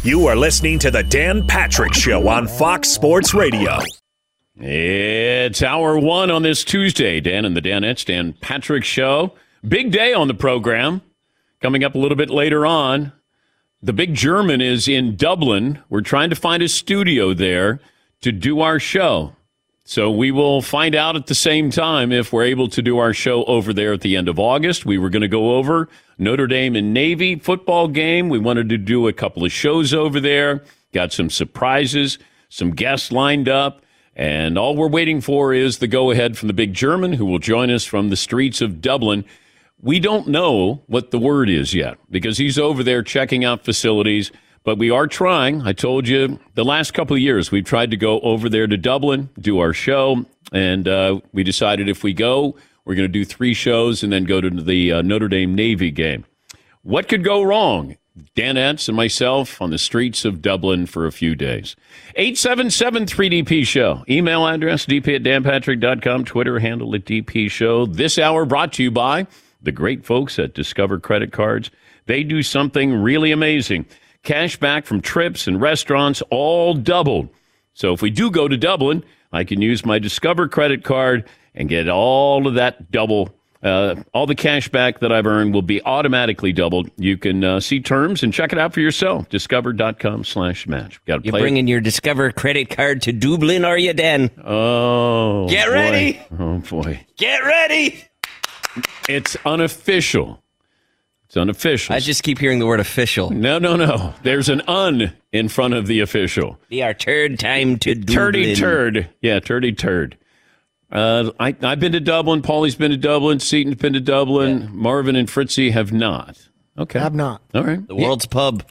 You are listening to the Dan Patrick Show on Fox Sports Radio. It's hour one on this Tuesday. Dan and the Danettes, Dan Patrick Show. Big day on the program. Coming up a little bit later on. The big German is in Dublin. We're trying to find a studio there to do our show. So we will find out at the same time if we're able to do our show over there at the end of August. We were going to go over Notre Dame and Navy football game. We wanted to do a couple of shows over there. Got some surprises, some guests lined up, and all we're waiting for is the go ahead from the big German who will join us from the streets of Dublin. We don't know what the word is yet because he's over there checking out facilities but we are trying. I told you the last couple of years we've tried to go over there to Dublin, do our show, and uh, we decided if we go, we're going to do three shows and then go to the uh, Notre Dame Navy game. What could go wrong? Dan Danettes and myself on the streets of Dublin for a few days. 877 3DP Show. Email address dp at danpatrick.com. Twitter handle at DP Show. This hour brought to you by the great folks at Discover Credit Cards. They do something really amazing. Cash back from trips and restaurants all doubled. So if we do go to Dublin, I can use my Discover credit card and get all of that double. Uh, all the cash back that I've earned will be automatically doubled. You can uh, see terms and check it out for yourself. Discover.com slash match. Got You're bringing your Discover credit card to Dublin, are you, Dan? Oh. Get boy. ready. Oh, boy. Get ready. It's unofficial. It's unofficial. I just keep hearing the word official. No, no, no. There's an un in front of the official. Be our third time to Turdy turd. Yeah, turdy turd. Uh, I, I've been to Dublin. Paulie's been to Dublin. Seaton's been to Dublin. Yeah. Marvin and Fritzy have not. Okay. Have not. All right. The world's yeah. pub.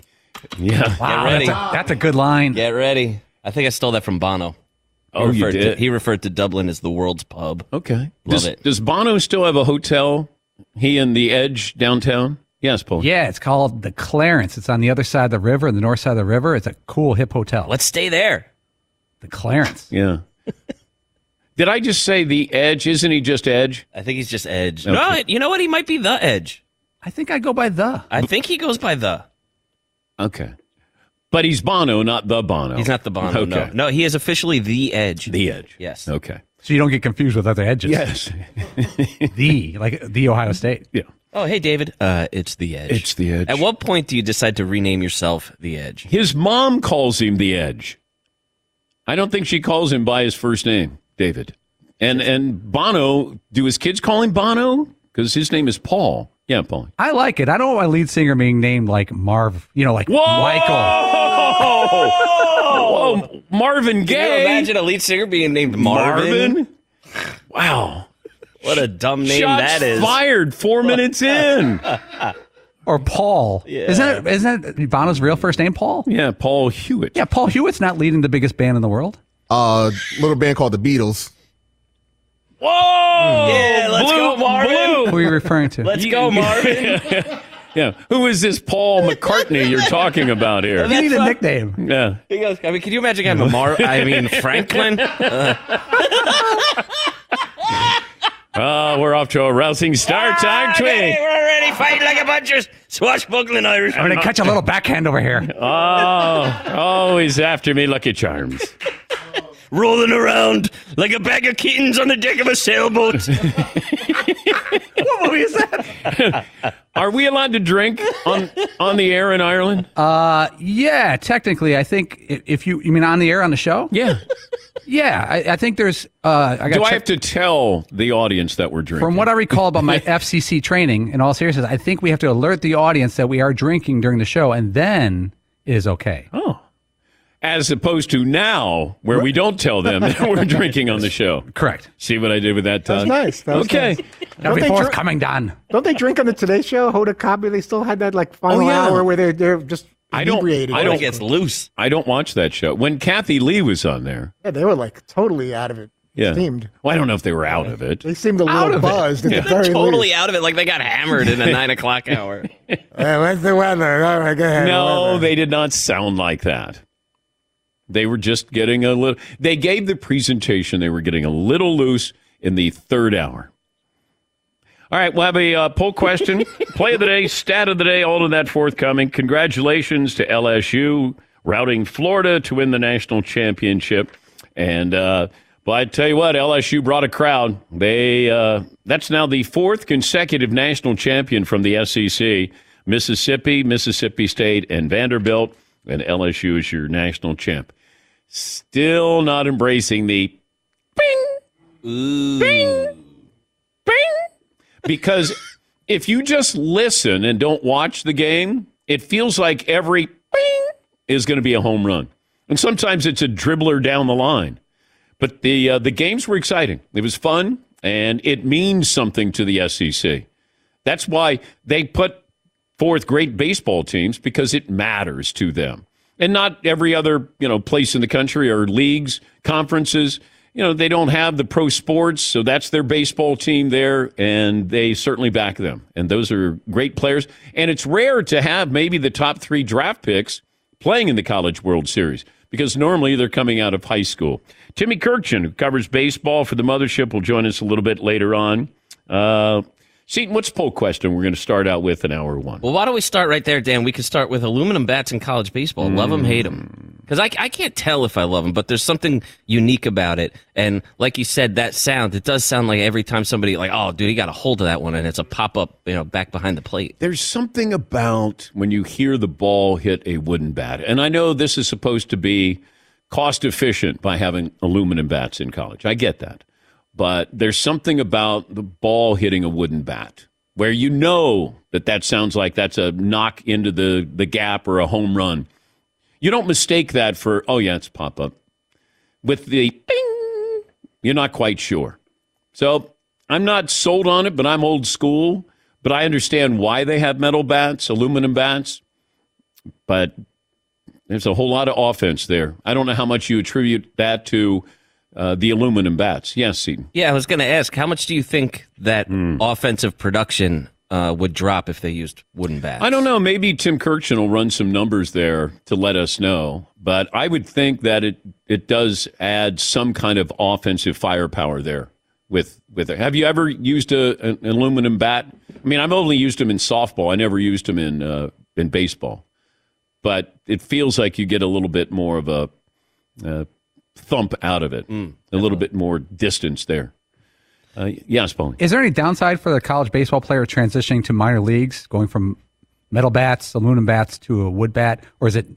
Yeah. Wow, Get ready. That's a, that's a, good line. Get ready. I think I stole that from Bono. Oh, you did? To, he referred to Dublin as the world's pub. Okay. Love does, it. Does Bono still have a hotel? He and the Edge downtown? Yes, Paul. Yeah, it's called the Clarence. It's on the other side of the river, on the north side of the river. It's a cool hip hotel. Let's stay there. The Clarence. Yeah. Did I just say the Edge? Isn't he just Edge? I think he's just Edge. Okay. No, you know what? He might be the Edge. I think I go by the. I think he goes by the. Okay. But he's Bono, not the Bono. He's not the Bono. Okay. No, no, he is officially the Edge. The Edge. Yes. Okay. So you don't get confused with other edges. Yes. the, like the Ohio State. Yeah. Oh, hey, David. Uh, it's the Edge. It's the Edge. At what point do you decide to rename yourself the Edge? His mom calls him the Edge. I don't think she calls him by his first name, David. And and Bono, do his kids call him Bono? Because his name is Paul. Yeah, Paul. I like it. I don't want my lead singer being named like Marv, you know, like Whoa! Michael. Whoa! Marvin Can you Gaye. imagine a lead singer being named Marvin? Marvin? Wow. What a dumb name Shots that is. fired four minutes in. Or Paul. Yeah. Isn't that, isn't that Bono's real first name, Paul? Yeah, Paul Hewitt. Yeah, Paul Hewitt's not leading the biggest band in the world. Uh, little band called the Beatles. Whoa! Yeah, let's go, Marvin. Who are you referring to? Let's go, Marvin. Yeah. Who is this Paul McCartney you're talking about here? you need a nickname. Yeah. He goes, I mean, can you imagine having a Mar? I mean, Franklin. Uh, Oh, we're off to a rousing start. Time twin. Okay, we're already fighting like a bunch of swashbuckling Irish. I'm going to catch a little backhand over here. Oh, always after me, Lucky Charms. Rolling around like a bag of kittens on the deck of a sailboat. what movie is that? Are we allowed to drink on on the air in Ireland? Uh, yeah, technically, I think if you, you mean on the air on the show? Yeah. Yeah, I, I think there's. Uh, I got Do I have to tell the audience that we're drinking? From what I recall about my FCC training, in all seriousness, I think we have to alert the audience that we are drinking during the show, and then it is okay. Oh. As opposed to now, where we don't tell them that we're drinking on the show. Correct. See what I did with that, Todd? That's nice. That was okay. nice. Gotta Don't be they dr- forthcoming, Don. Don't they drink on the Today Show? Hoda Kotb, they still had that like final Oh, yeah. hour where they're they're just I don't. inebriated. I don't. gets loose. I don't watch that show. When Kathie Lee was on there, Yeah, they were like totally out of it. yeah. Steamed. Well, I don't know if they were out of it. They seemed a little buzzed at Yeah. the very Totally least. out of it, like they got hammered in the nine o'clock hour. Hey, what's the weather? Oh, All right, go ahead. No, whatever. they did not sound like that. They were just getting a little. They gave the presentation. They were getting a little loose in the third hour. All right, we'll have a uh, poll question, play of the day, stat of the day, all of that forthcoming. Congratulations to LSU routing Florida to win the national championship. And uh, but I tell you what, LSU brought a crowd. They uh, that's now the fourth consecutive national champion from the SEC. Mississippi, Mississippi State, and Vanderbilt, and LSU is your national champ. Still not embracing the bing, bing, bing, because if you just listen and don't watch the game, it feels like every bing is going to be a home run, and sometimes it's a dribbler down the line. But the uh, the games were exciting. It was fun, and it means something to the SEC. That's why they put forth great baseball teams because it matters to them. And not every other, you know, place in the country or leagues, conferences, you know, they don't have the pro sports, so that's their baseball team there and they certainly back them. And those are great players and it's rare to have maybe the top 3 draft picks playing in the College World Series because normally they're coming out of high school. Timmy Kurkjian, who covers baseball for the mothership, will join us a little bit later on. Uh, Seaton, what's poll question we're going to start out with in hour one? Well, why don't we start right there, Dan? We could start with aluminum bats in college baseball. Love them, hate them. Because mm. I, I can't tell if I love them, but there's something unique about it. And like you said, that sound, it does sound like every time somebody, like, oh, dude, he got a hold of that one, and it's a pop up, you know, back behind the plate. There's something about when you hear the ball hit a wooden bat. And I know this is supposed to be cost efficient by having aluminum bats in college. I get that. But there's something about the ball hitting a wooden bat where you know that that sounds like that's a knock into the, the gap or a home run. You don't mistake that for, oh, yeah, it's pop up. With the ding, you're not quite sure. So I'm not sold on it, but I'm old school. But I understand why they have metal bats, aluminum bats. But there's a whole lot of offense there. I don't know how much you attribute that to uh, the aluminum bats. Yes, Seaton. Yeah, I was going to ask, how much do you think that offensive production uh, would drop if they used wooden bats? I don't know. Maybe Tim Kurkjian will run some numbers there to let us know. But I would think that it it does add some kind of offensive firepower there. With with it. Have you ever used a, an aluminum bat? I mean, I've only used them in softball. I never used them in uh, in baseball. But it feels like you get a little bit more of a uh, thump out of it, a little bit more distance there. Uh, yes, Paulie. Is there any downside for the college baseball player transitioning to minor leagues, going from metal bats, aluminum bats to a wood bat, or is it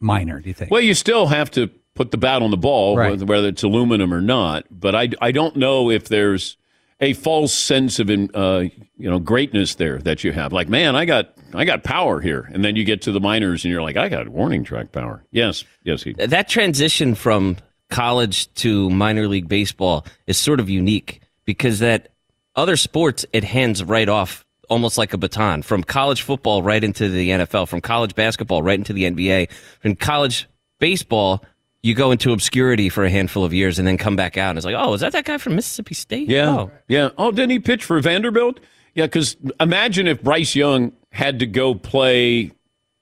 minor? Do you think? Well, you still have to put the bat on the ball, Right. whether, whether it's aluminum or not. But I, I don't know if there's a false sense of uh, you know greatness there that you have. Like, man, I got I got power here, and then you get to the minors, and you're like, I got warning track power. Yes, yes, he. that transition from college to minor league baseball is sort of unique because that other sports it hands right off almost like a baton from college football right into the NFL from college basketball right into the NBA from college baseball you go into obscurity for a handful of years and then come back out and it's like oh is that that guy from Mississippi State Yeah, oh. yeah. Oh, didn't he pitch for Vanderbilt? Yeah, because imagine if Bryce Young had to go play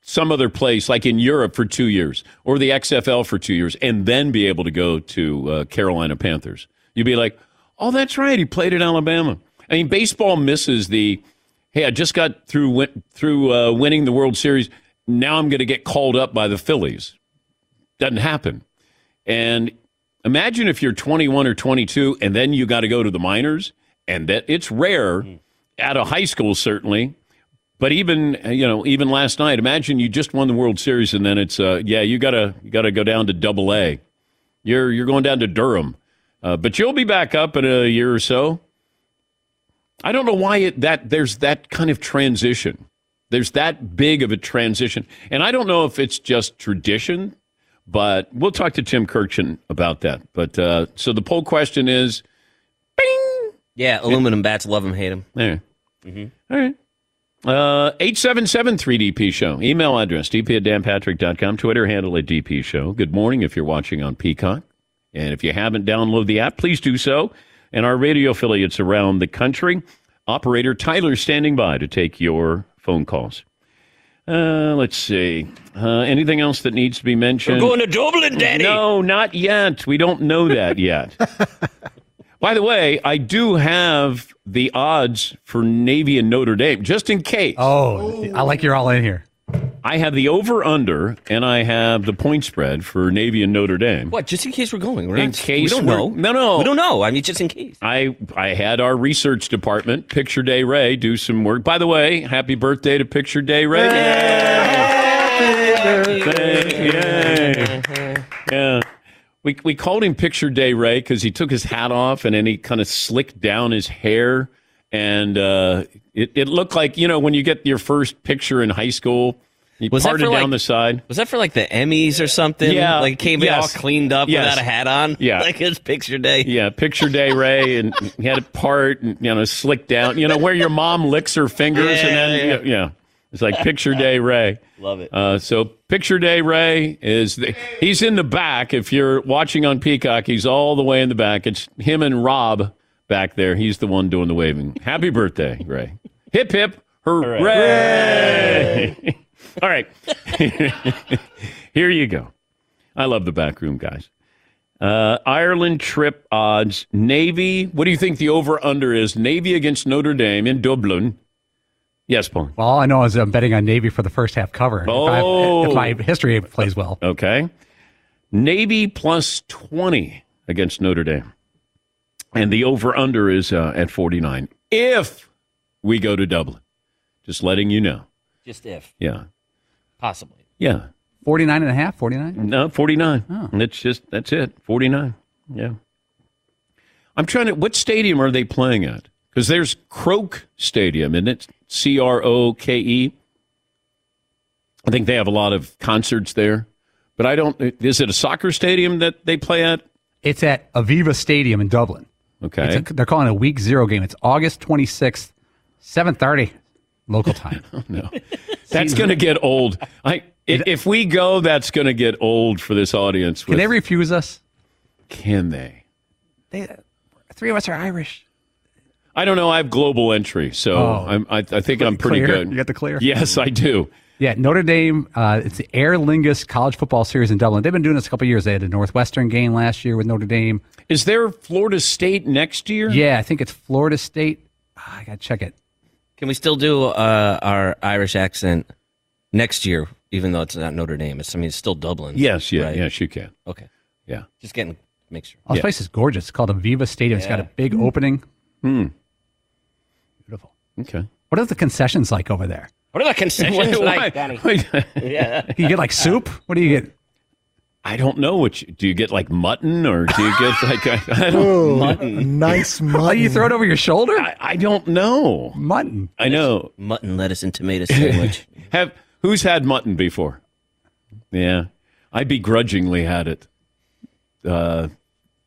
some other place, like in Europe for two years, or the XFL for two years, and then be able to go to uh, Carolina Panthers. You'd be like, Oh, that's right. He played at Alabama. I mean, baseball misses the. Hey, I just got through win, through uh, winning the World Series. Now I'm going to get called up by the Phillies. Doesn't happen. And imagine if you're 21 or 22, and then you got to go to the minors, and that it's rare out of high school certainly. But even you know, even last night, imagine you just won the World Series, and then it's uh, yeah, you gotta you gotta go down to Double A. You're you're going down to Durham, uh, but you'll be back up in a year or so. I don't know why it, that there's that kind of transition. There's that big of a transition, and I don't know if it's just tradition, but we'll talk to Tim Kurkjian about that. But uh, so the poll question is, bing. Yeah, aluminum bats, love them, hate them. there. All right. Uh, 877-3DP Show. Email address, dp at danpatrick.com. Twitter handle at DP Show. Good morning if you're watching on Peacock. And if you haven't downloaded the app, please do so. And our radio affiliates around the country. Operator Tyler standing by to take your phone calls. Uh, let's see. Uh, anything else that needs to be mentioned? We're going to Dublin, Daddy. No, not yet. We don't know that yet. By the way, I do have the odds for Navy and Notre Dame, just in case. Oh, I like you're all in here. I have the over under, and I have the point spread for Navy and Notre Dame. What? Just in case we're going. We're In not, case we don't know. No, no. We don't know. I mean, just in case. I I had our research department, Picture Day Ray, do some work. By the way, happy birthday to Picture Day Ray. Yay. Yeah. We, we called him Picture Day Ray because he took his hat off and then he kind of slicked down his hair. And uh, it, it looked like, you know, when you get your first picture in high school, he Was that parted for, down like- the side. Was that for like the Emmys or something? Yeah, Like came in all cleaned up Yes. without a hat on? Yeah. Like his picture day. Yeah, picture day Ray, and he had it part and you know slicked down. You know where your mom licks her fingers, and then Yeah, yeah, it's like picture day Ray. Love it. Uh, so picture day Ray is the, he's in the back. If you're watching on Peacock, he's all the way in the back. It's him and Rob back there. He's the one doing the waving. Happy birthday, Ray! Hip hip hooray! all right, here you go. I love the back room guys. Uh, Ireland trip odds. Navy. What do you think the over under is? Navy against Notre Dame in Dublin. Yes, Paul. Well, all I know is I'm betting on Navy for the first half cover. If I- Oh. If, my history plays well. Okay. Navy plus 20 against Notre Dame. And the over under is uh, at 49. If we go to Dublin. Just letting you know. Just if. Yeah. Possibly. Yeah. 49 and a half, 49? No, 49. Oh. That's just, that's it. 49. Yeah. I'm trying to, what stadium are they playing at? Because there's Croke Stadium, and it? C R O K E. I think they have a lot of concerts there. But I don't, is it a soccer stadium that they play at? It's at Aviva Stadium in Dublin. Okay. It's a, they're calling it a week zero game. It's August 26th, 7.30 local time. Oh, no. That's going to get old. I, if, if we go, that's going to get old for this audience. Can they refuse us? Can they? They, three of us are Irish. I don't know. I have global entry, so Oh. I'm, I, I think I'm pretty Clear? good. You got the clear? Yes, I do. Yeah, Notre Dame. Uh, it's the Aer Lingus College Football Series in Dublin. They've been doing this a couple of years. They had a Northwestern game last year with Notre Dame. Is there Florida State next year? Yeah, I think it's Florida State. Ah, I got to check it. Can we still do uh, our Irish accent next year, even though it's not Notre Dame? It's, I mean, it's still Dublin. Yes, yeah, right? yes, you can. Okay. Yeah. Just getting, make sure. Oh, this place is gorgeous. It's called Aviva Stadium. It's got a Yeah. big opening. Hmm. Beautiful. Okay. What are the concessions like over there? What are the concessions Why- like, Danny? Yeah. You get like soup? What do you get? I don't know what you, do you get like mutton or do you get like I, I don't Oh, Mutton. nice Oh, mutton. you throw it over your shoulder? I, I don't know. Mutton. I know. Mutton, lettuce, and tomato sandwich. Have who's had mutton before? Yeah, I begrudgingly had it. Uh,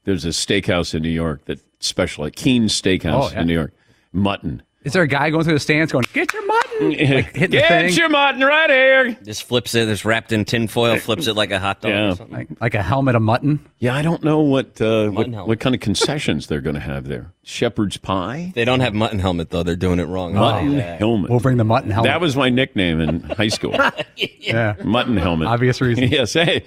there's a steakhouse in New York that specializes Keens Steakhouse Oh, yeah. in New York. Mutton. Is there a guy going through the stands going, get your mutton? Like hitting the Get thing? your mutton right here. Just flips it. It's wrapped in tinfoil. Flips it like a hot dog. Yeah. Or something. Like, like a helmet of mutton? Yeah, I don't know what uh, what, helmet. what kind of concessions they're going to have there. Shepherd's pie, They don't have mutton helmet though. They're doing it wrong. mutton Yeah. helmet. We'll bring the mutton helmet. That was my nickname in high school. yeah. mutton helmet. Obvious reason. yes. Hey.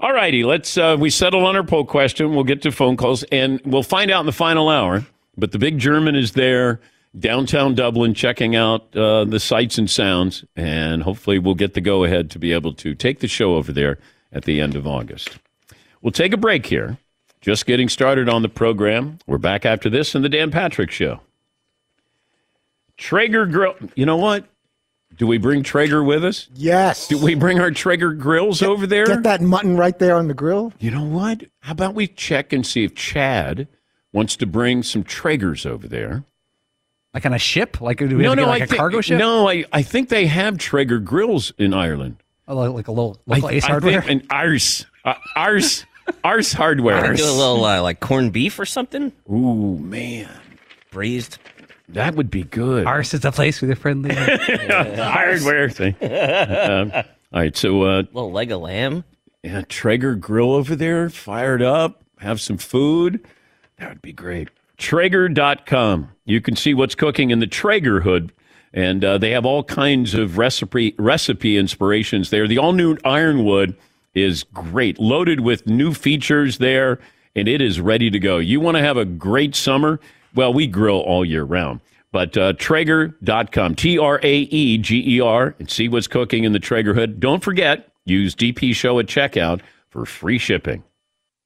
All righty, let's uh, we settle on our poll question. We'll get to phone calls and we'll find out in the final hour. But the big German is there, downtown Dublin, checking out uh, the sights and sounds, and hopefully we'll get the go ahead to be able to take the show over there at the end of August. We'll take a break here. Just getting started on the program. We're back after this in the Dan Patrick Show. Traeger Grill. You know what? Do we bring Traeger with us? Yes. Do we bring our Traeger grills over there? Get that mutton right there on the grill. You know what? How about we check and see if Chad wants to bring some Traegers over there? Like on a ship? Like do we have to get like I a think, cargo ship? No, I, I think they have Traeger grills in Ireland. Oh, like like a little local I, Ace I Hardware. think, and Ars, uh, Ars, Ars Hardware. Do a little uh, like corned beef or something. Ooh man, braised. That would be good. Ours is the place with a friendly. Hardware thing. Um, all right, so uh, little leg of lamb. Yeah, Traeger grill over there, fired up. Have some food. That would be great. Traeger.com. You can see what's cooking in the Traeger hood. And uh, they have all kinds of recipe recipe inspirations there. The all new Ironwood is great, loaded with new features there, and it is ready to go. You want to have a great summer? Well, we grill all year round. But uh, Traeger.com, T R A E G E R, and see what's cooking in the Traeger hood. Don't forget, use DP Show at checkout for free shipping.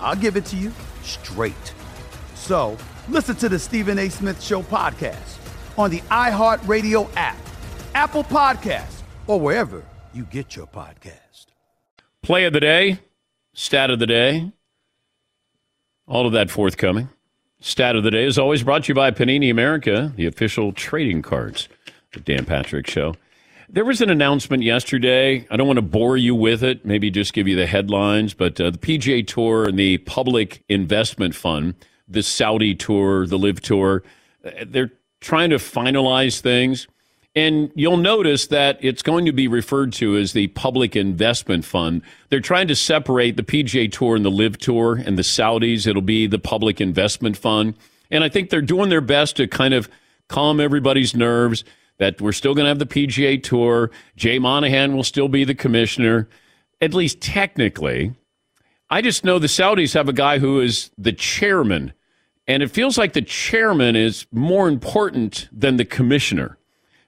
I'll give it to you straight. So listen to the Stephen A. Smith Show podcast on the iHeartRadio app, Apple Podcasts, or wherever you get your podcast. Play of the day, stat of the day, all of that forthcoming. Stat of the day is always brought to you by Panini America, the official trading cards, the Dan Patrick Show. There was an announcement yesterday. I don't want to bore you with it, maybe just give you the headlines, but uh, the PGA Tour and the Public Investment Fund, the Saudi Tour, the LIV Tour, uh, they're trying to finalize things. And you'll notice that it's going to be referred to as the Public Investment Fund. They're trying to separate the PGA Tour and the LIV Tour and the Saudis. It'll be the Public Investment Fund. And I think they're doing their best to kind of calm everybody's nerves that we're still going to have the PGA Tour. Jay Monahan will still be the commissioner, at least technically. I just know the Saudis have a guy who is the chairman, and it feels like the chairman is more important than the commissioner.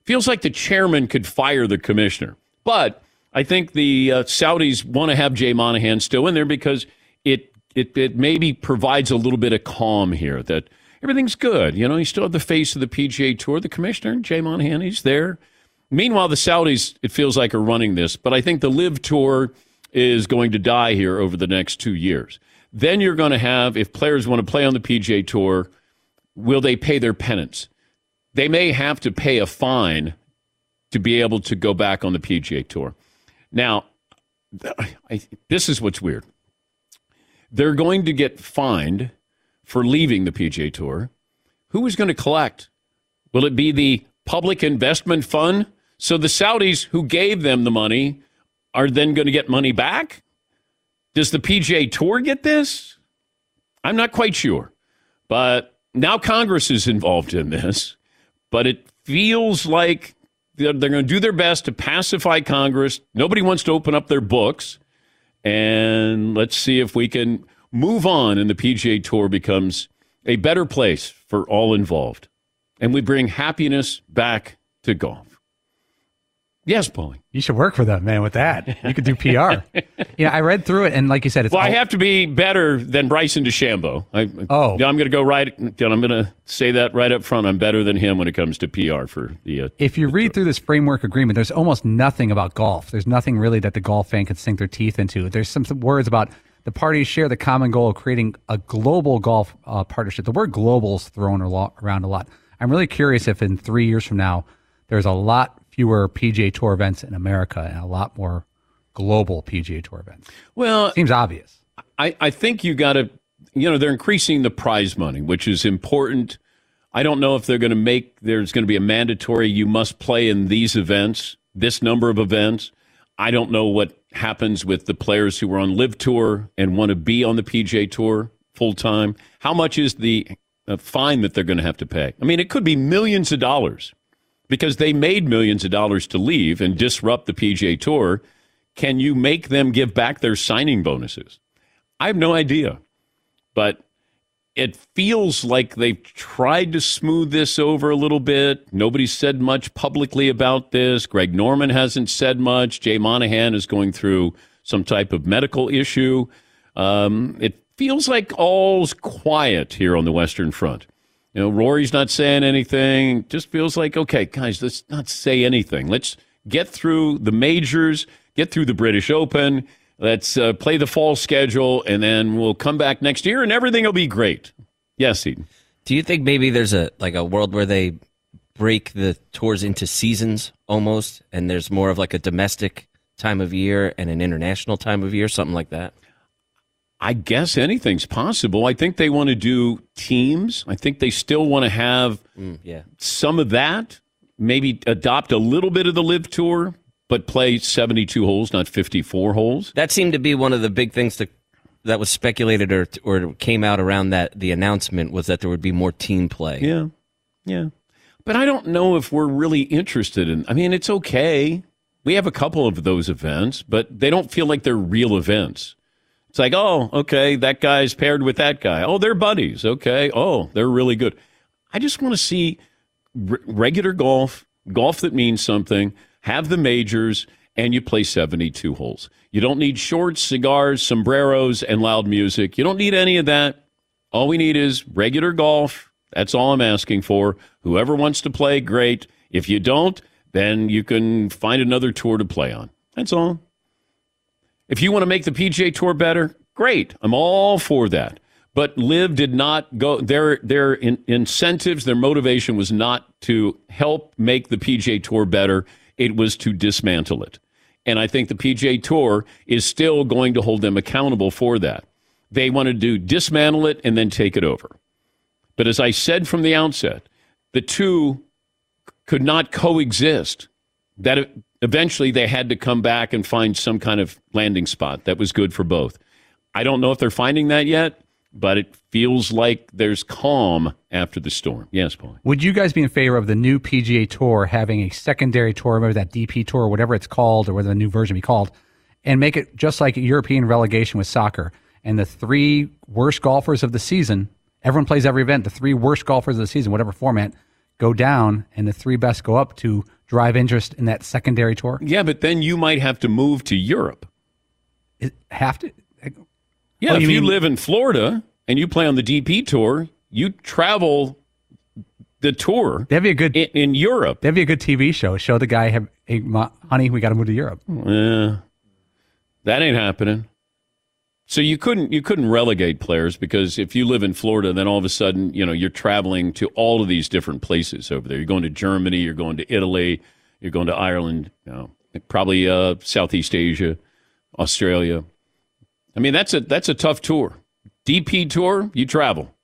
Feels like the chairman could fire the commissioner. But I think the uh, Saudis want to have Jay Monahan still in there because it, it, it maybe provides a little bit of calm here that everything's good. You know, you still have the face of the PGA Tour, the commissioner, Jay Monahan, he's there. Meanwhile, the Saudis, it feels like, are running this, but I think the LIV Tour is going to die here over the next two years. Then you're going to have, if players want to play on the PGA Tour, will they pay their penance? They may have to pay a fine to be able to go back on the PGA Tour. Now, I, this is what's weird. They're going to get fined for leaving the PGA Tour. Who is going to collect? Will it be the Public Investment Fund? So the Saudis who gave them the money are then going to get money back? Does the PGA Tour get this? I'm not quite sure. But now Congress is involved in this, but it feels like they're, they're going to do their best to pacify Congress. Nobody wants to open up their books. And let's see if we can move on and the PGA Tour becomes a better place for all involved. And we bring happiness back to golf. Yes, Paulie. You should work for them, man. With that, you could do PR. yeah, I read through it, and like you said, it's well, all- I have to be better than Bryson DeChambeau. I, oh, I'm going to go right. I'm going to say that right up front. I'm better than him when it comes to PR for the. Uh, if you read through this framework agreement, there's almost nothing about golf. There's nothing really that the golf fan can sink their teeth into. There's some, some words about the parties share the common goal of creating a global golf uh, partnership. The word global is thrown a lot, around a lot. I'm really curious if in three years from now, there's a lot fewer PGA Tour events in America and a lot more global PGA Tour events. Well, seems obvious. I, I think you got to, you know, they're increasing the prize money, which is important. I don't know if they're going to make there's going to be a mandatory you must play in these events, this number of events. I don't know what happens with the players who are on LIV Tour and want to be on the PGA Tour full time. How much is the uh, fine that they're going to have to pay? I mean, it could be millions of dollars because they made millions of dollars to leave and disrupt the PGA Tour. Can you make them give back their signing bonuses? I have no idea. But it feels like they've tried to smooth this over a little bit. Nobody's said much publicly about this. Greg Norman hasn't said much. Jay Monahan is going through some type of medical issue. Um, it feels like all's quiet here on the Western Front. You know, Rory's not saying anything. Just feels like, okay, guys, let's not say anything. Let's get through the majors, get through the British Open. Let's uh, play the fall schedule, and then we'll come back next year, and everything will be great. Yes, Seaton. Do you think maybe there's a like a world where they break the tours into seasons almost, and there's more of like a domestic time of year and an international time of year, something like that? I guess anything's possible. I think they want to do teams. I think they still want to have Mm, yeah. some of that. Maybe adopt a little bit of the LIV tour, but play 72 holes, not 54 holes. That seemed to be one of the big things to, that was speculated or or came out around that the announcement was that there would be more team play. Yeah, yeah. But I don't know if we're really interested in. I mean, it's okay. We have a couple of those events, but they don't feel like they're real events. It's like, oh, okay, that guy's paired with that guy. Oh, they're buddies. Okay. Oh, they're really good. I just want to see r- regular golf, golf that means something, have the majors, and you play 72 holes. You don't need shorts, cigars, sombreros, and loud music. You don't need any of that. All we need is regular golf. That's all I'm asking for. Whoever wants to play, great. If you don't, then you can find another tour to play on. That's all. If you want to make the PGA Tour better, great. I'm all for that. But LIV did not go their their in, incentives, their motivation was not to help make the PGA Tour better. It was to dismantle it. And I think the PGA Tour is still going to hold them accountable for that. They wanted to dismantle it and then take it over. But as I said from the outset, the two could not coexist. That eventually they had to come back and find some kind of landing spot that was good for both. I don't know if they're finding that yet, but it feels like there's calm after the storm. Yes, Paul. Would you guys be in favor of the new PGA Tour having a secondary tour, maybe that DP Tour, whatever it's called, or whether the new version be called, and make it just like European relegation with soccer? And the three worst golfers of the season, everyone plays every event, the three worst golfers of the season, whatever format, go down, and the three best go up to drive interest in that secondary tour? Yeah, but then you might have to move to Europe. It, have to? Yeah, Oh, if you mean- live in Florida and you play on the DP tour, you travel the tour. That'd be a good in, in Europe. That'd be a good TV show. Show the guy, have, hey, honey, we got to move to Europe. Yeah, that ain't happening. So you couldn't you couldn't relegate players because if you live in Florida, then all of a sudden you know you're traveling to all of these different places over there. You're going to Germany, you're going to Italy, you're going to Ireland, you know, probably uh, Southeast Asia, Australia. I mean that's a that's a tough tour. DP tour, you travel,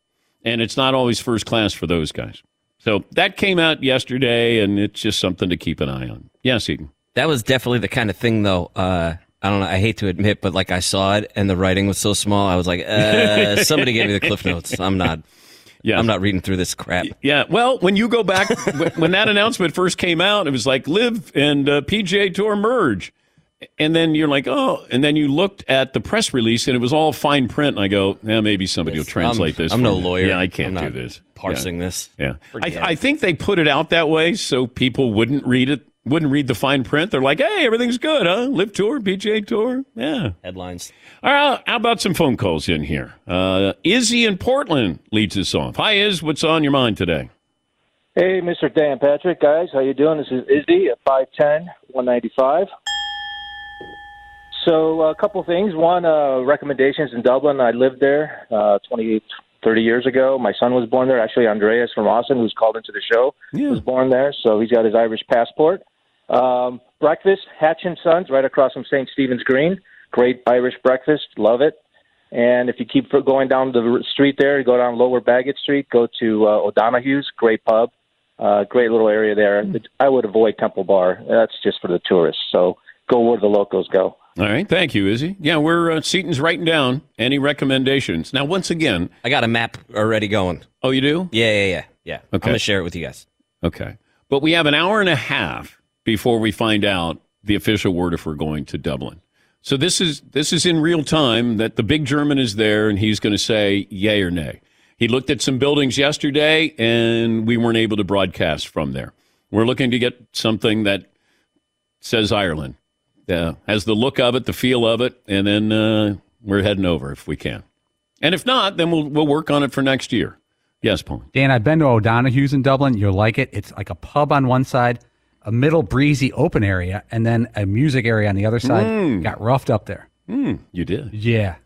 and it's not always first class for those guys. So that came out yesterday, and it's just something to keep an eye on. Yes, Seaton. That was definitely the kind of thing, though. Uh, I don't know. I hate to admit, but like I saw it and the writing was so small, I was like, uh, somebody gave me the cliff notes. I'm not. Yeah, I'm not reading through this crap. Yeah, well, when you go back, when that announcement first came out, it was like LIV and uh, PGA Tour merge, and then you're like, oh, and then you looked at the press release and it was all fine print, and I go, yeah, maybe somebody will translate I'm, this. I'm no me. lawyer. Yeah, I can't I'm do this. Parsing yeah. this. Yeah, I, I think they put it out that way so people wouldn't read it, wouldn't read the fine print. They're like, hey, everything's good, huh? LIV tour, PGA tour, yeah. Headlines. All right, how about some phone calls in here? Uh, Izzy in Portland leads us off. Hi, Iz, what's on your mind today? Hey, Mr. Dan Patrick, guys, how you doing? This is Izzy at 5'10", 195. So a couple things. One, uh, recommendations in Dublin. I lived there uh, 20, 30 years ago. My son was born there. Actually, Andreas from Austin, who's called into the show, was born there. So he's got his Irish passport. Um, breakfast, Hatch and Sons, right across from St. Stephen's Green. Great Irish breakfast. Love it. And if you keep going down the street there, you go down Lower Baggot Street, go to uh, O'Donoghue's, great pub, uh, great little area there. I would avoid Temple Bar. That's just for the tourists. So go where the locals go. All right, thank you, Izzy. Yeah, we're uh, Seaton's writing down any recommendations. Now, once again, I got a map already going. Oh, you do? Yeah, yeah, yeah, yeah. Okay. I'm gonna share it with you guys. Okay, but we have an hour and a half before we find out the official word if we're going to Dublin. So this is this is in real time that the big German is there and he's going to say yay or nay. He looked at some buildings yesterday and we weren't able to broadcast from there. We're looking to get something that says Ireland. Uh, has the look of it, the feel of it, and then uh, we're heading over if we can. And if not, then we'll we'll work on it for next year. Yes, Paul. Dan, I've been to O'Donoghue's in Dublin. You'll like it. It's like a pub on one side, a middle breezy open area, and then a music area on the other side. Mm. Got roughed up there. Mm, you did. Yeah.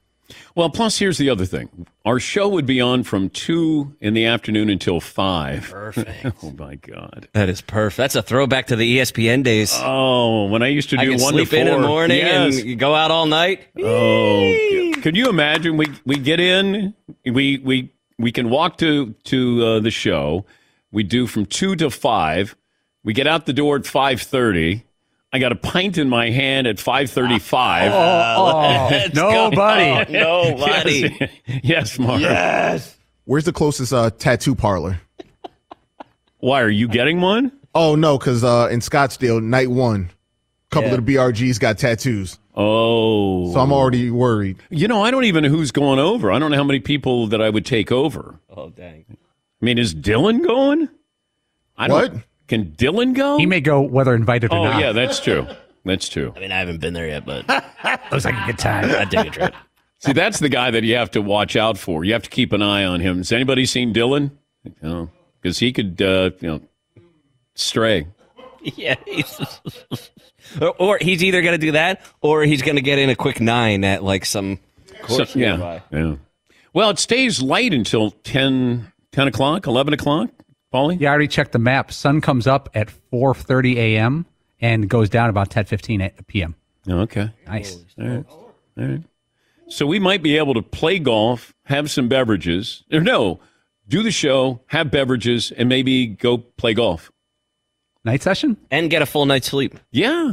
Well, plus here's the other thing. Our show would be on from two in the afternoon until five. Perfect. oh my God. That is perfect. That's a throwback to the ESPN days. Oh, when I used to do I one sleep to four. in in the morning Yes. and you go out all night. Oh, could you imagine? We we get in, we we we can walk to to uh, the show. We do from two to five. We get out the door at five thirty. I got a pint in my hand at five thirty-five. Oh, Let's nobody. go. Nobody. yes, yes, Mark. Where's the closest uh, tattoo parlor? Why are you getting one? Oh no, because uh, in Scottsdale, night one, a couple of the BRGs got tattoos. Oh, So I'm already worried. You know, I don't even know who's going over. I don't know how many people that I would take over. Oh dang. I mean, is Dylan going? I don't, What? Can Dylan go? He may go whether invited or oh, not. yeah, that's true. That's true. I mean, I haven't been there yet, but it Looks like a good time. I'd take a trip. See, that's the guy that you have to watch out for. You have to keep an eye on him. Has anybody seen Dylan? No, because he could, uh, you know, stray. yeah. he's- or, or he's either going to do that or he's going to get in a quick nine at like some course So- yeah, nearby. yeah. Well, it stays light until 10, 10 o'clock, 11 o'clock, Paulie? Yeah, I already checked the map. Sun comes up at 4:30 a.m. and goes down about 10:15 p.m. Oh, okay. Nice. All right. All right. So we might be able to play golf, have some beverages, or no, do the show, have beverages, and maybe go play golf. Night session? And get a full night's sleep. Yeah.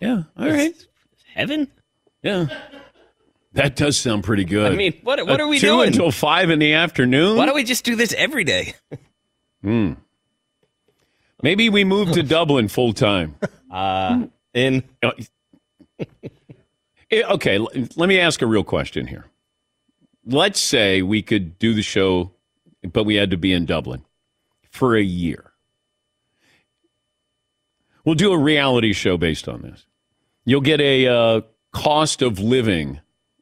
Yeah. All right. Heaven? Yeah. That does sound pretty good. I mean, what- what are we two doing? until five in the afternoon? Why don't we just do this every day? Hmm. Maybe we move to Dublin full time. Uh, in. Eh, okay, let me ask a real question here. Let's say we could do the show, but we had to be in Dublin for a year. We'll do a reality show based on this. You'll get a uh, cost of living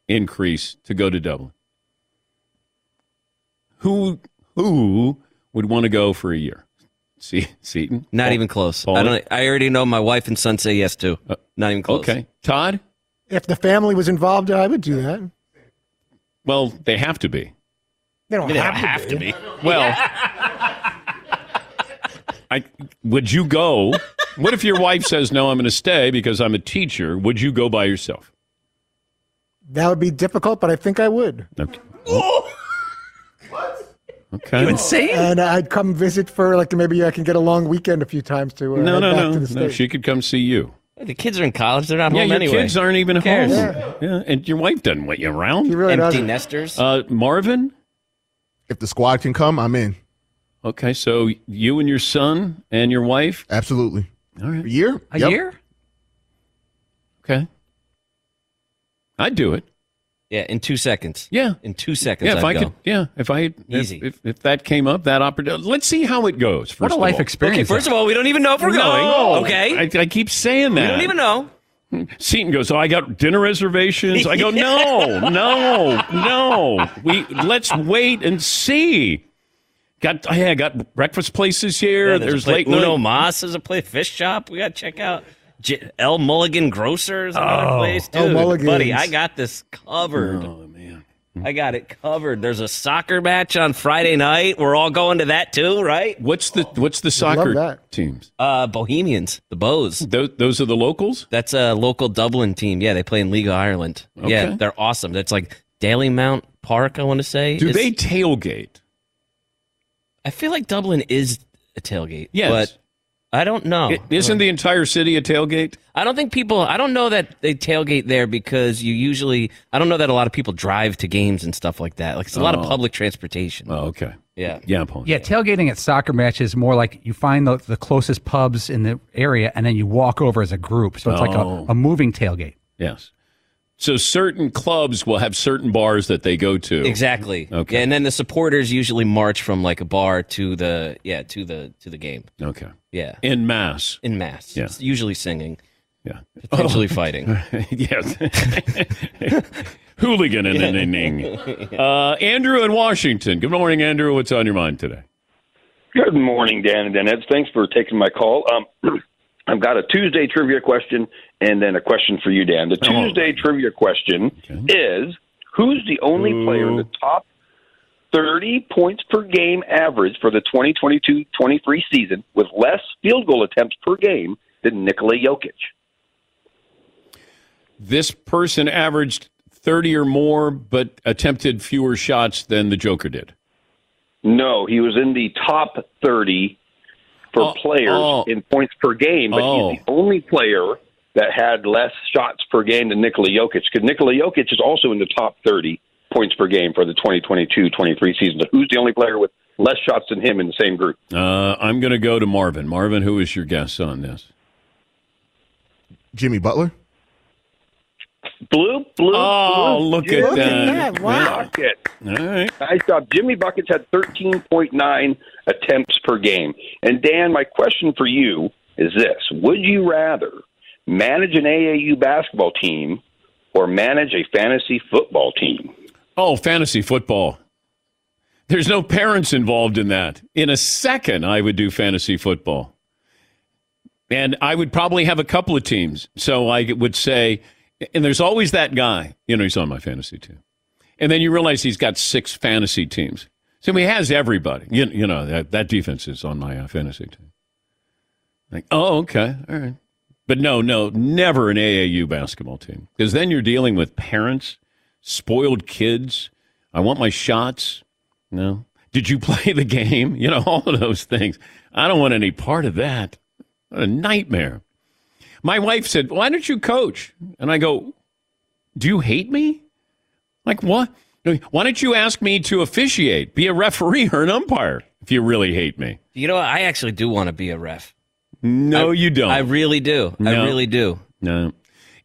increase to go to Dublin. Who who would want to go for a year? See, Seaton? Not Paul- even close. Paul? I don't. I already know my wife and son say yes to. Uh, Not even close. Okay. Todd? If the family was involved, I would do that. Well, they have to be. They don't They don't have, have to, to be. Well, I would you go? What if your wife says no? I'm going to stay because I'm a teacher. Would you go by yourself? That would be difficult, but I think I would. Okay. Okay. And I'd come visit for like maybe I can get a long weekend a few times to uh, No, no, back no, to the no. States. She could come see you. The kids are in college. They're not yeah, home your anyway. kids aren't even Who cares? home. Yeah. and your wife doesn't want you around. She really Empty doesn't. nesters. Uh, Marvin. If the squad can come, I'm in. Okay, so you and your son and your wife. Absolutely. All right. A year? A Yep. year? Okay. I'd do it. Yeah, in two seconds. Yeah. In two seconds. Yeah, if I'd I go. could. Yeah, if I Easy. If, if, if that came up, that opportunity. Let's see how it goes. First What a of life all. experience. Okay, first of all, we don't even know if we're No. going. Okay. I, I keep saying that. we don't even know. Seaton goes, "Oh, I got dinner reservations." I go, "No, no, no. We let's wait and see." Got hey, I got breakfast places here. Yeah, there's there's, a place, late Uno night. Mas is a place. Fish shop. We got to check out. J- El Mulligan Grocers, another Oh. place. El Dude, Mulligan's. buddy, I got this covered. Oh man. I got it covered. There's a soccer match on Friday night. We're all going to that too, right? What's the what's the soccer that. teams? Uh, Bohemians, the Bohs. Those, those are the locals. That's a local Dublin team. Yeah, they play in League of Ireland. Yeah, they're awesome. That's like Dalymount Park. I want to say. Do It's- they tailgate? I feel like Dublin is a tailgate. Yes. but I don't know. I- Isn't the entire city a tailgate? I don't think people. I don't know that they tailgate there because you usually. I don't know that a lot of people drive to games and stuff like that. Like it's a lot of Oh. public transportation. Oh, okay. Yeah. Yeah, Paul. Yeah, tailgating at soccer matches is more like you find the, the closest pubs in the area and then you walk over as a group. So it's like Oh. a, a moving tailgate. Yes. So certain clubs will have certain bars that they go to. Exactly. Okay. Yeah, and then the supporters usually march from like a bar to the yeah to the to the game. Okay. Yeah. In mass. In mass. Yeah. It's usually singing. Yeah. Potentially fighting. yes. Hooligan in an inning. Uh, Andrew in Washington. Good morning, Andrew. What's on your mind today? Good morning, Dan and Dennis. Thanks for taking my call. Um, I've got a Tuesday trivia question and then a question for you, Dan. The Oh. Tuesday trivia question is Who's the only player in the top 30 points per game average for the 2022 23 season with less field goal attempts per game than Nikola Jokic? This person averaged 30 or more, but attempted fewer shots than the Joker did. No, he was in the top 30 for players oh. in points per game, but Oh. he's the only player that had less shots per game than Nikola Jokic. Because Nikola Jokic is also in the top 30 points per game for the 2022-23 season. So who's the only player with less shots than him in the same group? Uh, I'm going to go to Marvin. Marvin, who is your guess on this? Jimmy Butler. Blue, blue. Oh, blue. look at Jimmy that. Bucket. All right. Nice job. Jimmy Buckets had 13.9 attempts per game. And Dan, my question for you is this Would you rather manage an AAU basketball team or manage a fantasy football team? Oh, fantasy football. There's no parents involved in that. In a second, I would do fantasy football. And I would probably have a couple of teams. So I would say, and there's always that guy, you know, he's on my fantasy team. And then you realize he's got six fantasy teams. So he has everybody. You, you know, that, that defense is on my uh, fantasy team. Like, oh, okay. All right. But no, no, never an AAU basketball team. Because then you're dealing with parents, spoiled kids. I want my shots. No. Did you play the game? You know, all of those things. I don't want any part of that. What a nightmare. My wife said, Why don't you coach? And I go, Do you hate me? Like, what? Why don't you ask me to officiate, be a referee or an umpire if you really hate me? You know, what? I actually do want to be a ref. No, you don't. I really do. I really do. No.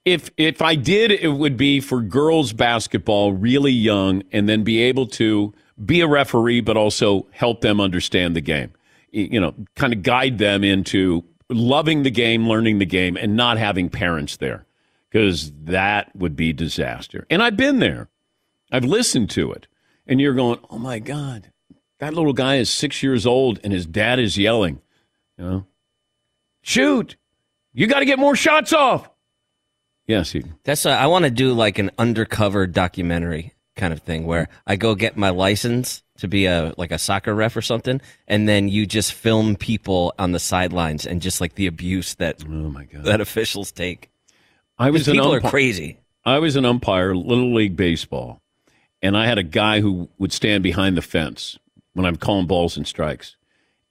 If if I did, it would be for girls basketball, really young, and then be able to be a referee, but also help them understand the game. You know, kind of guide them into loving the game, learning the game, and not having parents there, because that would be disaster. And I've been there. I've listened to it, and you're going, "Oh my God, That little guy is six years old, and his dad is yelling, you know, shoot, you got to get more shots off. Yes, he, That's uh, I want to do like an undercover documentary kind of thing where I go get my license to be a like a soccer ref or something, and then you just film people on the sidelines and just like the abuse that oh my god. that officials take. I was people an are crazy. I was an umpire, little league baseball, and I had a guy who would stand behind the fence when I'm calling balls and strikes,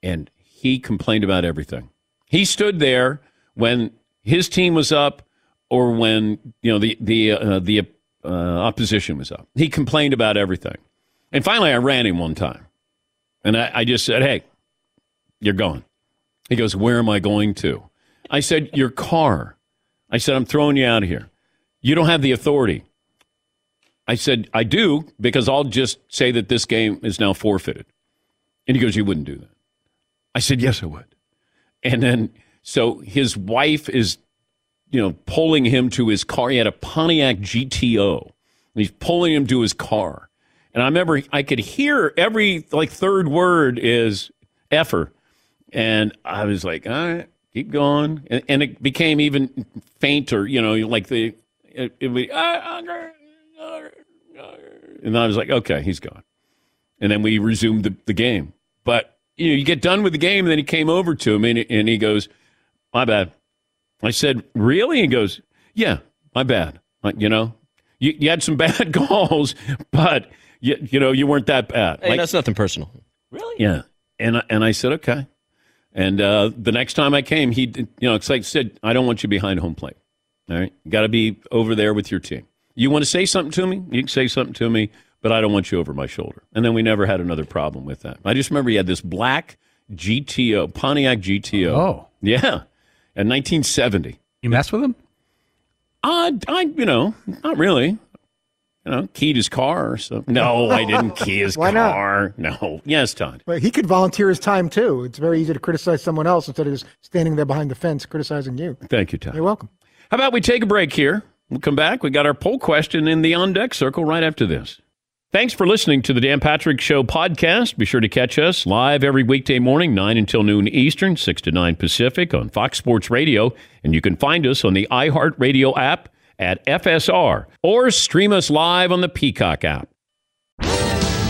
and he complained about everything. He stood there when his team was up, or when you know the the uh, the uh, opposition was up. He complained about everything, and finally I ran him one time, and I, I just said, "Hey, you're going." He goes, "Where am I going to?" I said, "Your car." I said, I'm throwing you out of here. You don't have the authority. I said, I do because I'll just say that this game is now forfeited. And he goes, You wouldn't do that. I said, Yes, I would. And then, so his wife is, you know, pulling him to his car. He had a Pontiac GTO. He's pulling him to his car. And I remember I could hear every like third word is effer. And I was like, all right, keep going. And, and it became even fainter, you know, like the, it, it would, "Ah, ah, ah, ah." and I was like, okay, he's gone. And then we resumed the, the game. But, you know, you get done with the game, and then he came over to me and, and he goes, my bad. I said, really? He goes, yeah, my bad. Like, you know, you, you had some bad calls, but, you, you know, you weren't that bad. Hey, Like- that's nothing personal. Really? Yeah. And I- and I said okay. And uh, the next time I came, he you know, it's like said, I don't want you behind home plate. All right, got to be over there with your team. You want to say something to me? You can say something to me, but I don't want you over my shoulder. And then we never had another problem with that. I just remember he had this black GTO, Pontiac GTO. Oh. yeah, in 1970. You mess with him? I, I, you know, not really. You know, keyed his car or something. No, I didn't key his Why not? car. No. Yes, Todd. But he could volunteer his time too. It's very easy to criticize someone else instead of just standing there behind the fence criticizing you. Thank you, Todd. You're welcome. How about we take a break here? We'll come back. We got our poll question in the on deck circle right after this. Thanks for listening to the Dan Patrick Show podcast. Be sure to catch us live every weekday morning, 9 until noon Eastern, 6 to 9 Pacific on Fox Sports Radio. And you can find us on the iHeartRadio app at FSR or stream us live on the Peacock app.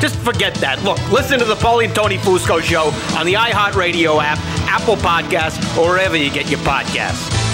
Just forget that. Look, listen to the Paulie and Tony Fusco show on the iHeartRadio app, Apple Podcasts, or wherever you get your podcasts.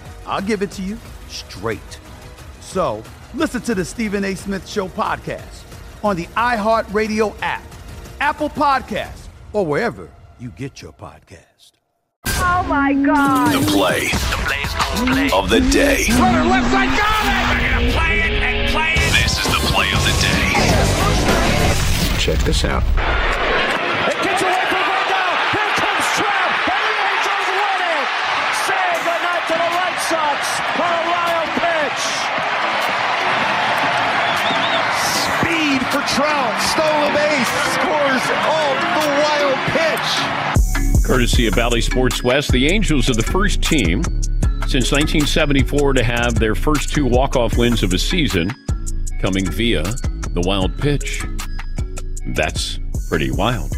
I'll give it to you straight. So listen to the Stephen A. Smith Show podcast on the iHeartRadio app, Apple Podcasts, or wherever you get your podcast. Oh my God. The play of the day. Runner left side, got it. They're gonna play it and play it. This is the play of the day. Check this out. It gets away from Grandal. Here comes Trout, and the Angels win it. Say goodnight to the White Sox on a wild pitch. Speed for Trout. Stole a base. Scores off the wild pitch. Courtesy of Bally Sports West, the Angels are the first team since 1974 to have their first two walk-off wins of a season coming via the wild pitch. That's pretty wild.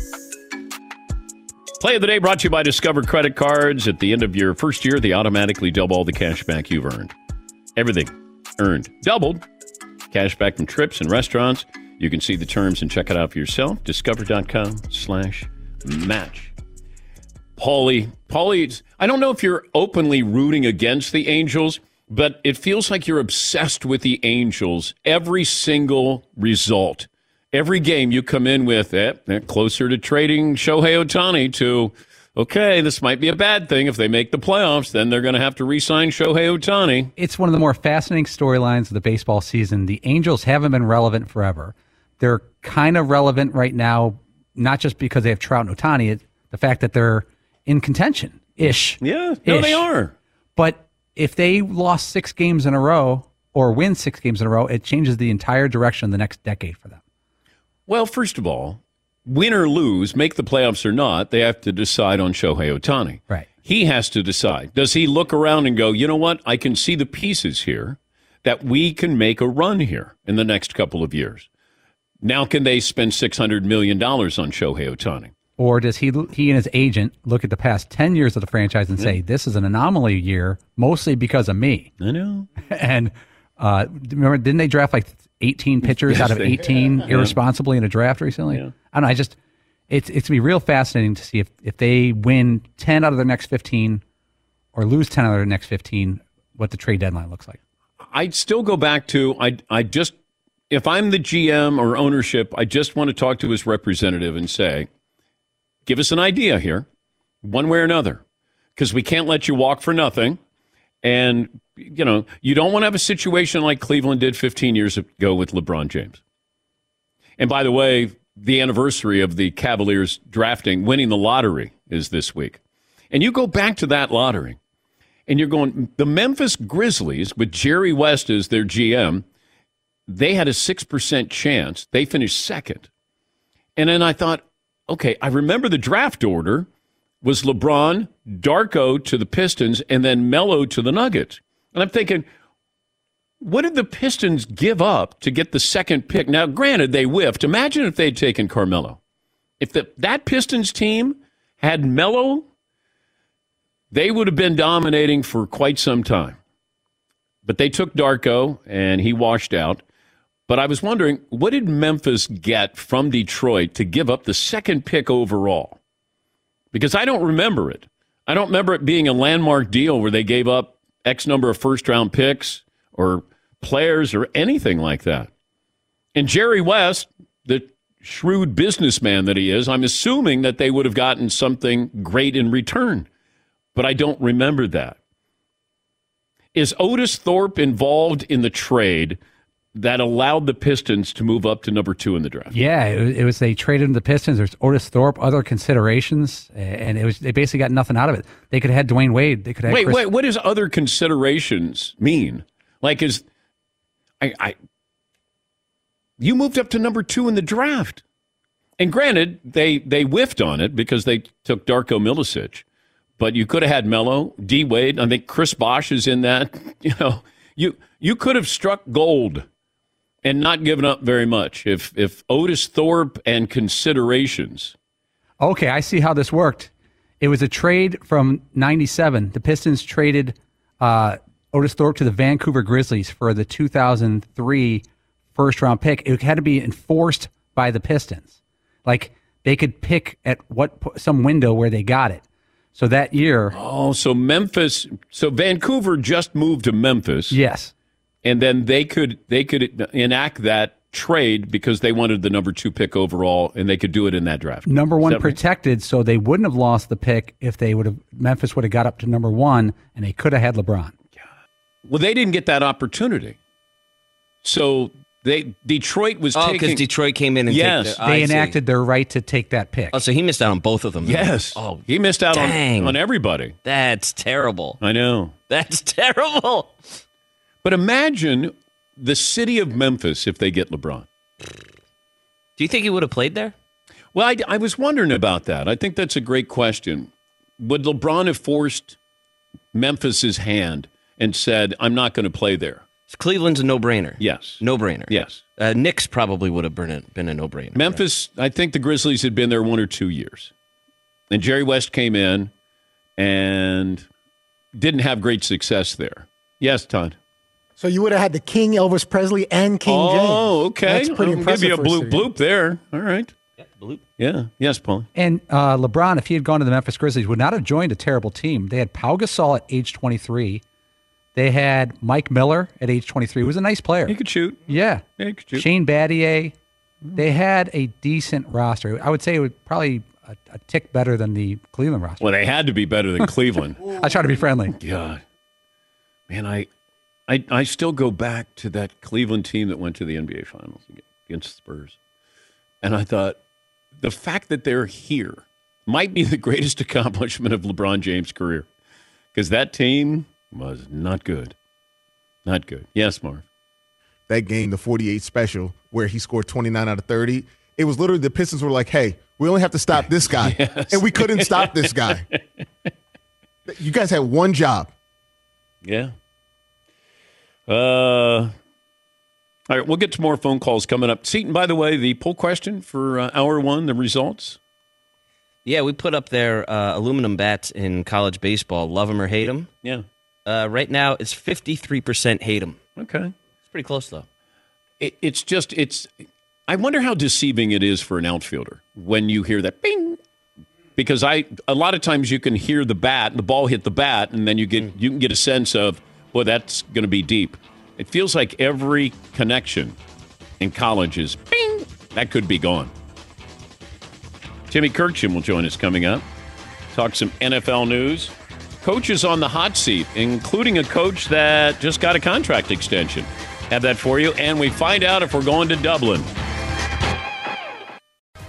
Play of the day brought to you by Discover Credit Cards. At the end of your first year, they automatically double all the cash back you've earned. Everything earned doubled. Cash back from trips and restaurants. You can see the terms and check it out for yourself. Discover.com slash match. Paulie, Paulie, I don't know if you're openly rooting against the Angels, but it feels like you're obsessed with the Angels. Every single result, every game you come in with, eh, closer to trading Shohei Ohtani to, okay, this might be a bad thing. If they make the playoffs, then they're going to have to re sign Shohei Ohtani. It's one of the more fascinating storylines of the baseball season. The Angels haven't been relevant forever. They're kind of relevant right now, not just because they have Trout and Ohtani, the fact that they're in contention ish. Yeah, no, they are. But if they lost six games in a row or win six games in a row, it changes the entire direction of the next decade for them. Well, first of all, win or lose, make the playoffs or not, they have to decide on Shohei Ohtani. Right. He has to decide. Does he look around and go, you know what? I can see the pieces here that we can make a run here in the next couple of years. Now, can they spend $600 million on Shohei Ohtani? Or does he he and his agent look at the past 10 years of the franchise and say, this is an anomaly year, mostly because of me? I know. and uh, remember, didn't they draft like 18 pitchers out of 18 yeah. irresponsibly in a draft recently? I don't know. I just, it's, it's going to be real fascinating to see if, if they win 10 out of their next 15 or lose 10 out of their next 15, what the trade deadline looks like. I'd still go back to I I just if I'm the GM or ownership, I just want to talk to his representative and say, give us an idea here, one way or another, because we can't let you walk for nothing. And you know, you don't want to have a situation like Cleveland did 15 years ago with LeBron James. And by the way, the anniversary of the Cavaliers drafting, winning the lottery is this week. And you go back to that lottery and you're going, the Memphis Grizzlies, with Jerry West as their GM, they had a 6% chance. They finished second. And then I thought, okay, I remember the draft order was LeBron, Darko to the Pistons, and then Melo to the Nuggets. And I'm thinking, what did the Pistons give up to get the second pick? Now, granted, they whiffed. Imagine if they'd taken Carmelo. If the, that Pistons team had Melo, they would have been dominating for quite some time. But they took Darko, and he washed out. But I was wondering, what did Memphis get from Detroit to give up the second pick overall? Because I don't remember it. I don't remember it being a landmark deal where they gave up X number of first round picks or players or anything like that. And Jerry West, the shrewd businessman that he is, I'm assuming that they would have gotten something great in return. But I don't remember that. Is Otis Thorpe involved in the trade that allowed the Pistons to move up to number two in the draft? Yeah, it was, it was they traded him the Pistons. There's Otis Thorpe, other considerations, and it was they basically got nothing out of it. They could have had Dwyane Wade. They could have Wait, Chris, wait. What does other considerations mean? Like, is I, I you moved up to number two in the draft, and granted, they they whiffed on it because they took Darko Milicic, but you could have had Melo, D Wade. I think Chris Bosh is in that. You know, you you could have struck gold and not given up very much if if Otis Thorpe and considerations. Okay, I see how this worked. It was a trade from '97. The Pistons traded uh, Otis Thorpe to the Vancouver Grizzlies for the 2003 first round pick. It had to be enforced by the Pistons. Like they could pick at what some window where they got it. So that year, Oh, so Memphis, so Vancouver just moved to Memphis. Yes. And then they could they could enact that trade because they wanted the number 2 pick overall and they could do it in that draft. number one that right? protected, so they wouldn't have lost the pick if they would have Memphis would have got up to number one, and they could have had LeBron. Well, they didn't get that opportunity. So they Detroit was Oh, taking because Detroit came in and yes, take the, I They see. enacted their right to take that pick. Oh, so he missed out on both of them. then. Yes. Oh, he missed out on, on everybody. That's terrible. I know. That's terrible. But imagine the city of Memphis if they get LeBron. Do you think he would have played there? Well, I, I was wondering about that. I think that's a great question. Would LeBron have forced Memphis's hand and said, "I'm not going to play there"? Cleveland's a no-brainer. Yes, no-brainer. Yes. Uh, Knicks probably would have been a, been a no-brainer. Memphis, I think the Grizzlies had been there one or two years. And Jerry West came in and didn't have great success there. Yes, Todd. So you would have had the King, Elvis Presley, and King James. Oh, okay. That's pretty I'll impressive. give you a for bloop city. bloop there. All right. Yeah, bloop. Yeah. Yes, Paul. And uh, LeBron, if he had gone to the Memphis Grizzlies, would not have joined a terrible team. They had Pau Gasol at age 23. They had Mike Miller at age 23. He was a nice player. He could shoot. Yeah. Yeah, he could shoot. Shane Battier. They had a decent roster. I would say it would probably a, a tick better than the Cleveland roster. Well, they had to be better than Cleveland. I try to be friendly. God, man, I, I, I still go back to that Cleveland team that went to the NBA Finals against Spurs, and I thought the fact that they're here might be the greatest accomplishment of LeBron James' career because that team was not good, not good. Yes, Marv. that game, the 48 special, where he scored 29 out of 30, it was literally the Pistons were like, hey, we only have to stop this guy. Yes. And we couldn't stop this guy. You guys had one job. Yeah. Uh, all right, we'll get to more phone calls coming up. Seaton, by the way, the poll question for uh, hour one, the results. Yeah, we put up their uh, aluminum bats in college baseball. Love them or hate them. Yeah. Uh, right now, it's 53% hate them. Okay. It's pretty close, though. It, it's just, it's, I wonder how deceiving it is for an outfielder when you hear that bing. Because I, a lot of times you can hear the bat, the ball hit the bat, and then you get, you can get a sense of, well, that's going to be deep. It feels like every connection in college is bing. That could be gone. Timmy Kurkjian will join us coming up. Talk some NFL news. Coaches on the hot seat, including a coach that just got a contract extension. Have that for you. And we find out if we're going to Dublin.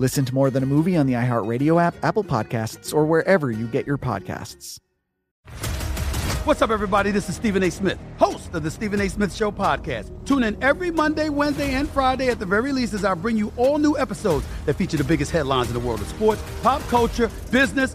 Listen to More Than a Movie on the iHeartRadio app, Apple Podcasts, or wherever you get your podcasts. What's up, everybody? This is Stephen A. Smith, host of the Stephen A. Smith Show podcast. Tune in every Monday, Wednesday, and Friday at the very least as I bring you all new episodes that feature the biggest headlines in the world of sports, pop culture, business,